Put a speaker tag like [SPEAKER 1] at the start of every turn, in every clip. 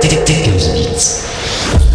[SPEAKER 1] Techhouse Beats.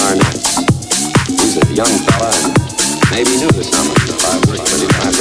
[SPEAKER 2] He's a young fella maybe new to some of the five, but he's not